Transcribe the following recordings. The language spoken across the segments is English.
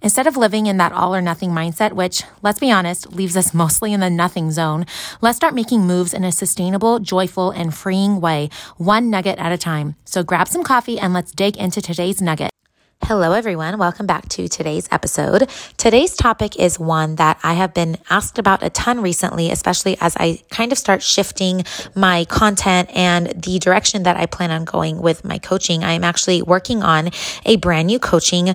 Instead of living in that all or nothing mindset, which, let's be honest, leaves us mostly in the nothing zone, let's start making moves in a sustainable, joyful, and freeing way, one nugget at a time. So grab some coffee and let's dig into today's nugget. Hello, everyone. Welcome back to today's episode. Today's topic is one that I have been asked about a ton recently, especially as I kind of start shifting my content and the direction that I plan on going with my coaching. I am actually working on a brand new coaching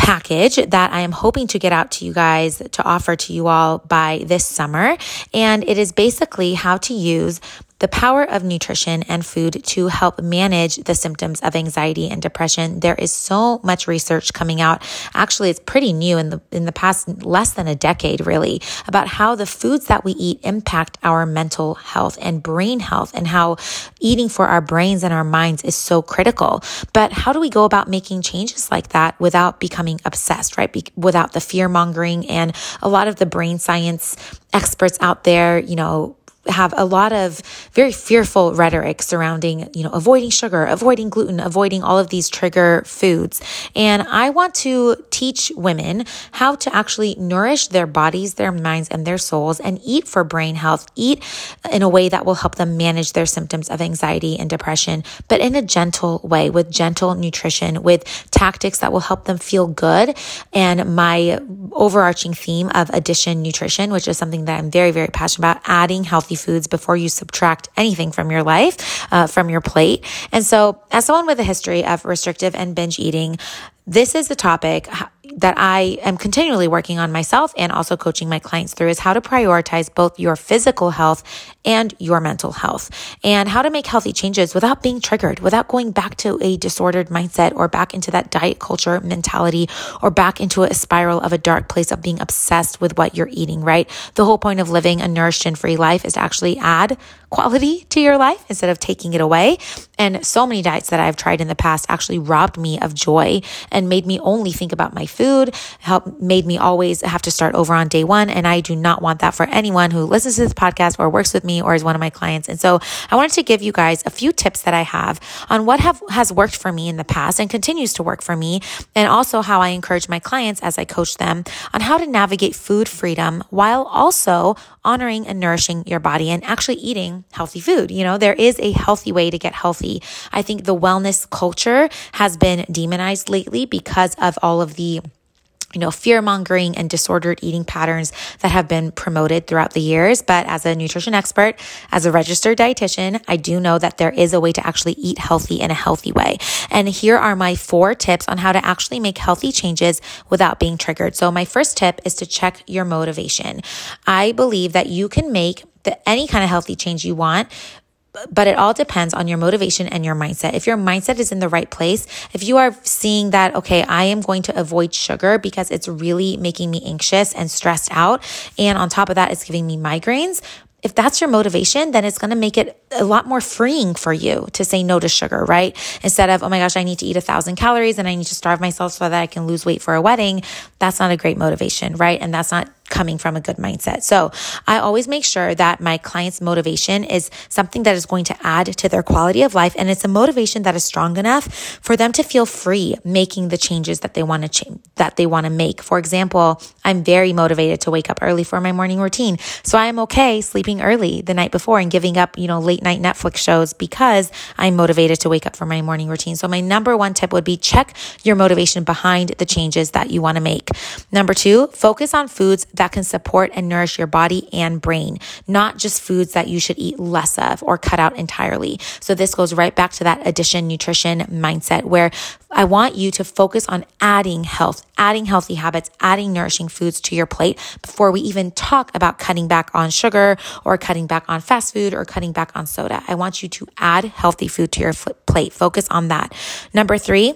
package that I am hoping to get out to you guys to offer to you all by this summer. And it is basically how to use the power of nutrition and food to help manage the symptoms of anxiety and depression. There is so much research coming out. Actually, it's pretty new in the in the past less than a decade really about how the foods that we eat impact our mental health and brain health and how eating for our brains and our minds is so critical. But how do we go about making changes like that without becoming obsessed, right? Be- without the fear mongering and a lot of the brain science experts out there, you know, have a lot of very fearful rhetoric surrounding, you know, avoiding sugar, avoiding gluten, avoiding all of these trigger foods. And I want to teach women how to actually nourish their bodies, their minds, and their souls and eat for brain health, eat in a way that will help them manage their symptoms of anxiety and depression, but in a gentle way with gentle nutrition, with tactics that will help them feel good. And my overarching theme of addition nutrition, which is something that I'm very, very passionate about, adding healthy healthy foods before you subtract anything from your life, uh, from your plate. And so, as someone with a history of restrictive and binge eating, this is the topic that I am continually working on myself and also coaching my clients through is how to prioritize both your physical health and your mental health and how to make healthy changes without being triggered, without going back to a disordered mindset or back into that diet culture mentality or back into a spiral of a dark place of being obsessed with what you're eating, right? The whole point of living a nourished and free life is to actually add quality to your life instead of taking it away. And so many diets that I've tried in the past actually robbed me of joy and made me only think about my food, help made me always have to start over on day one. And I do not want that for anyone who listens to this podcast or works with me or is one of my clients. And so I wanted to give you guys a few tips that I have on what have has worked for me in the past and continues to work for me. And also how I encourage my clients as I coach them on how to navigate food freedom while also honoring and nourishing your body and actually eating healthy food. You know, there is a healthy way to get healthy. I think the wellness culture has been demonized lately because of all of the you know, fear mongering and disordered eating patterns that have been promoted throughout the years. But as a nutrition expert, as a registered dietitian, I do know that there is a way to actually eat healthy in a healthy way. And here are my four tips on how to actually make healthy changes without being triggered. So my first tip is to check your motivation. I believe that you can make the, any kind of healthy change you want but it all depends on your motivation and your mindset. If your mindset is in the right place, if you are seeing that, okay, I am going to avoid sugar because it's really making me anxious and stressed out. And on top of that, it's giving me migraines. If that's your motivation, then it's going to make it a lot more freeing for you to say no to sugar, right? Instead of, oh my gosh, I need to eat a thousand calories and I need to starve myself so that I can lose weight for a wedding. That's not a great motivation, right? And that's not coming from a good mindset. So I always make sure that my client's motivation is something that is going to add to their quality of life. And it's a motivation that is strong enough for them to feel free making the changes that they want to change, that they want to make. For example, I'm very motivated to wake up early for my morning routine. So I am okay sleeping early the night before and giving up, you know, late night Netflix shows because I'm motivated to wake up for my morning routine. So my number one tip would be check your motivation behind the changes that you want to make. Number two, focus on foods that can support and nourish your body and brain, not just foods that you should eat less of or cut out entirely. So this goes right back to that addition nutrition mindset where I want you to focus on adding health, adding healthy habits, adding nourishing foods to your plate before we even talk about cutting back on sugar or cutting back on fast food or cutting back on soda. I want you to add healthy food to your plate. Focus on that. Number three,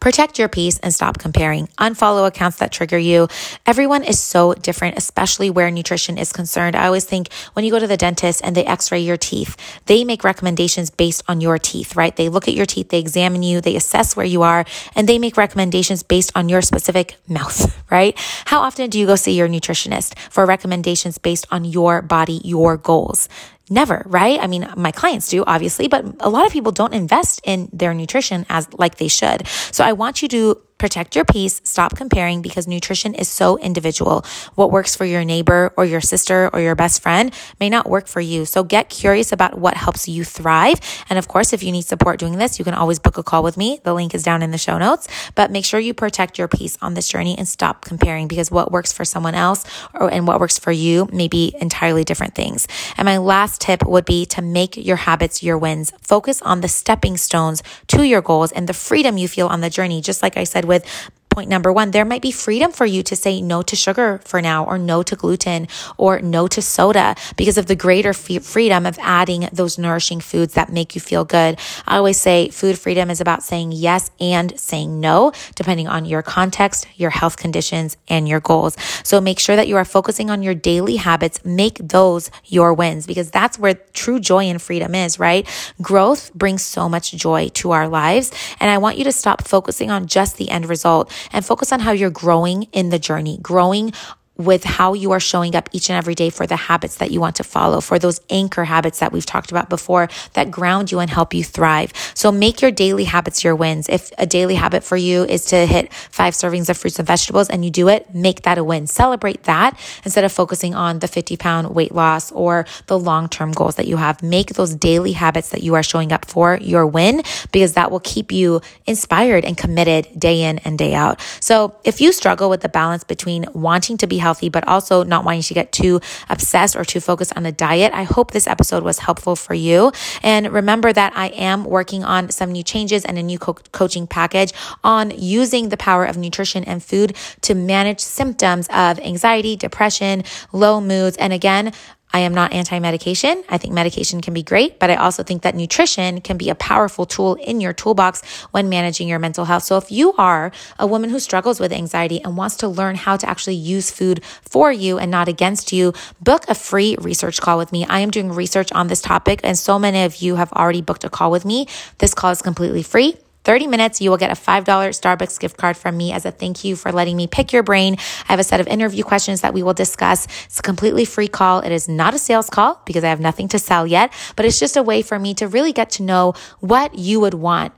Protect your peace and stop comparing. Unfollow accounts that trigger you. Everyone is so different, especially where nutrition is concerned. I always think when you go to the dentist and they x ray your teeth, they make recommendations based on your teeth, right? They look at your teeth, they examine you, they assess where you are, and they make recommendations based on your specific mouth, right? How often do you go see your nutritionist for recommendations based on your body, your goals? Never, right? I mean, my clients do, obviously, but a lot of people don't invest in their nutrition as like they should. So I want you to Protect your peace. Stop comparing because nutrition is so individual. What works for your neighbor or your sister or your best friend may not work for you. So get curious about what helps you thrive. And of course, if you need support doing this, you can always book a call with me. The link is down in the show notes. But make sure you protect your peace on this journey and stop comparing because what works for someone else or and what works for you may be entirely different things. And my last tip would be to make your habits your wins. Focus on the stepping stones to your goals and the freedom you feel on the journey. Just like I said with point number one, there might be freedom for you to say no to sugar for now, or no to gluten, or no to soda because of the greater f- freedom of adding those nourishing foods that make you feel good. I always say food freedom is about saying yes and saying no, depending on your context, your health conditions, and your goals. So make sure that you are focusing on your daily habits. Make those your wins because that's where true joy and freedom is, right? Growth brings so much joy to our lives. And I want you to stop focusing on just the end result and focus on how you're growing in the journey, growing with how you are showing up each and every day for the habits that you want to follow, for those anchor habits that we've talked about before that ground you and help you thrive. So make your daily habits your wins. If a daily habit for you is to hit five servings of fruits and vegetables and you do it, make that a win. Celebrate that instead of focusing on the 50 pound weight loss or the long term goals that you have. Make those daily habits that you are showing up for your win because that will keep you inspired and committed day in and day out. So if you struggle with the balance between wanting to be healthy, healthy, but also not wanting to get too obsessed or too focused on a diet. I hope this episode was helpful for you. And remember that I am working on some new changes and a new co- coaching package on using the power of nutrition and food to manage symptoms of anxiety, depression, low moods. And again, I am not anti medication. I think medication can be great, but I also think that nutrition can be a powerful tool in your toolbox when managing your mental health. So if you are a woman who struggles with anxiety and wants to learn how to actually use food for you and not against you, book a free research call with me. I am doing research on this topic and so many of you have already booked a call with me. This call is completely free. 30 minutes, you will get a $5 Starbucks gift card from me as a thank you for letting me pick your brain. I have a set of interview questions that we will discuss. It's a completely free call. It is not a sales call because I have nothing to sell yet, but it's just a way for me to really get to know what you would want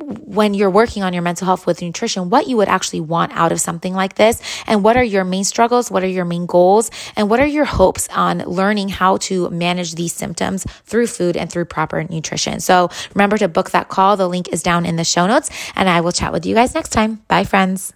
when you're working on your mental health with nutrition, what you would actually want out of something like this, and what are your main struggles, what are your main goals, and what are your hopes on learning how to manage these symptoms through food and through proper nutrition. So remember to book that call. The link is down in the show notes, and I will chat with you guys next time. Bye, friends.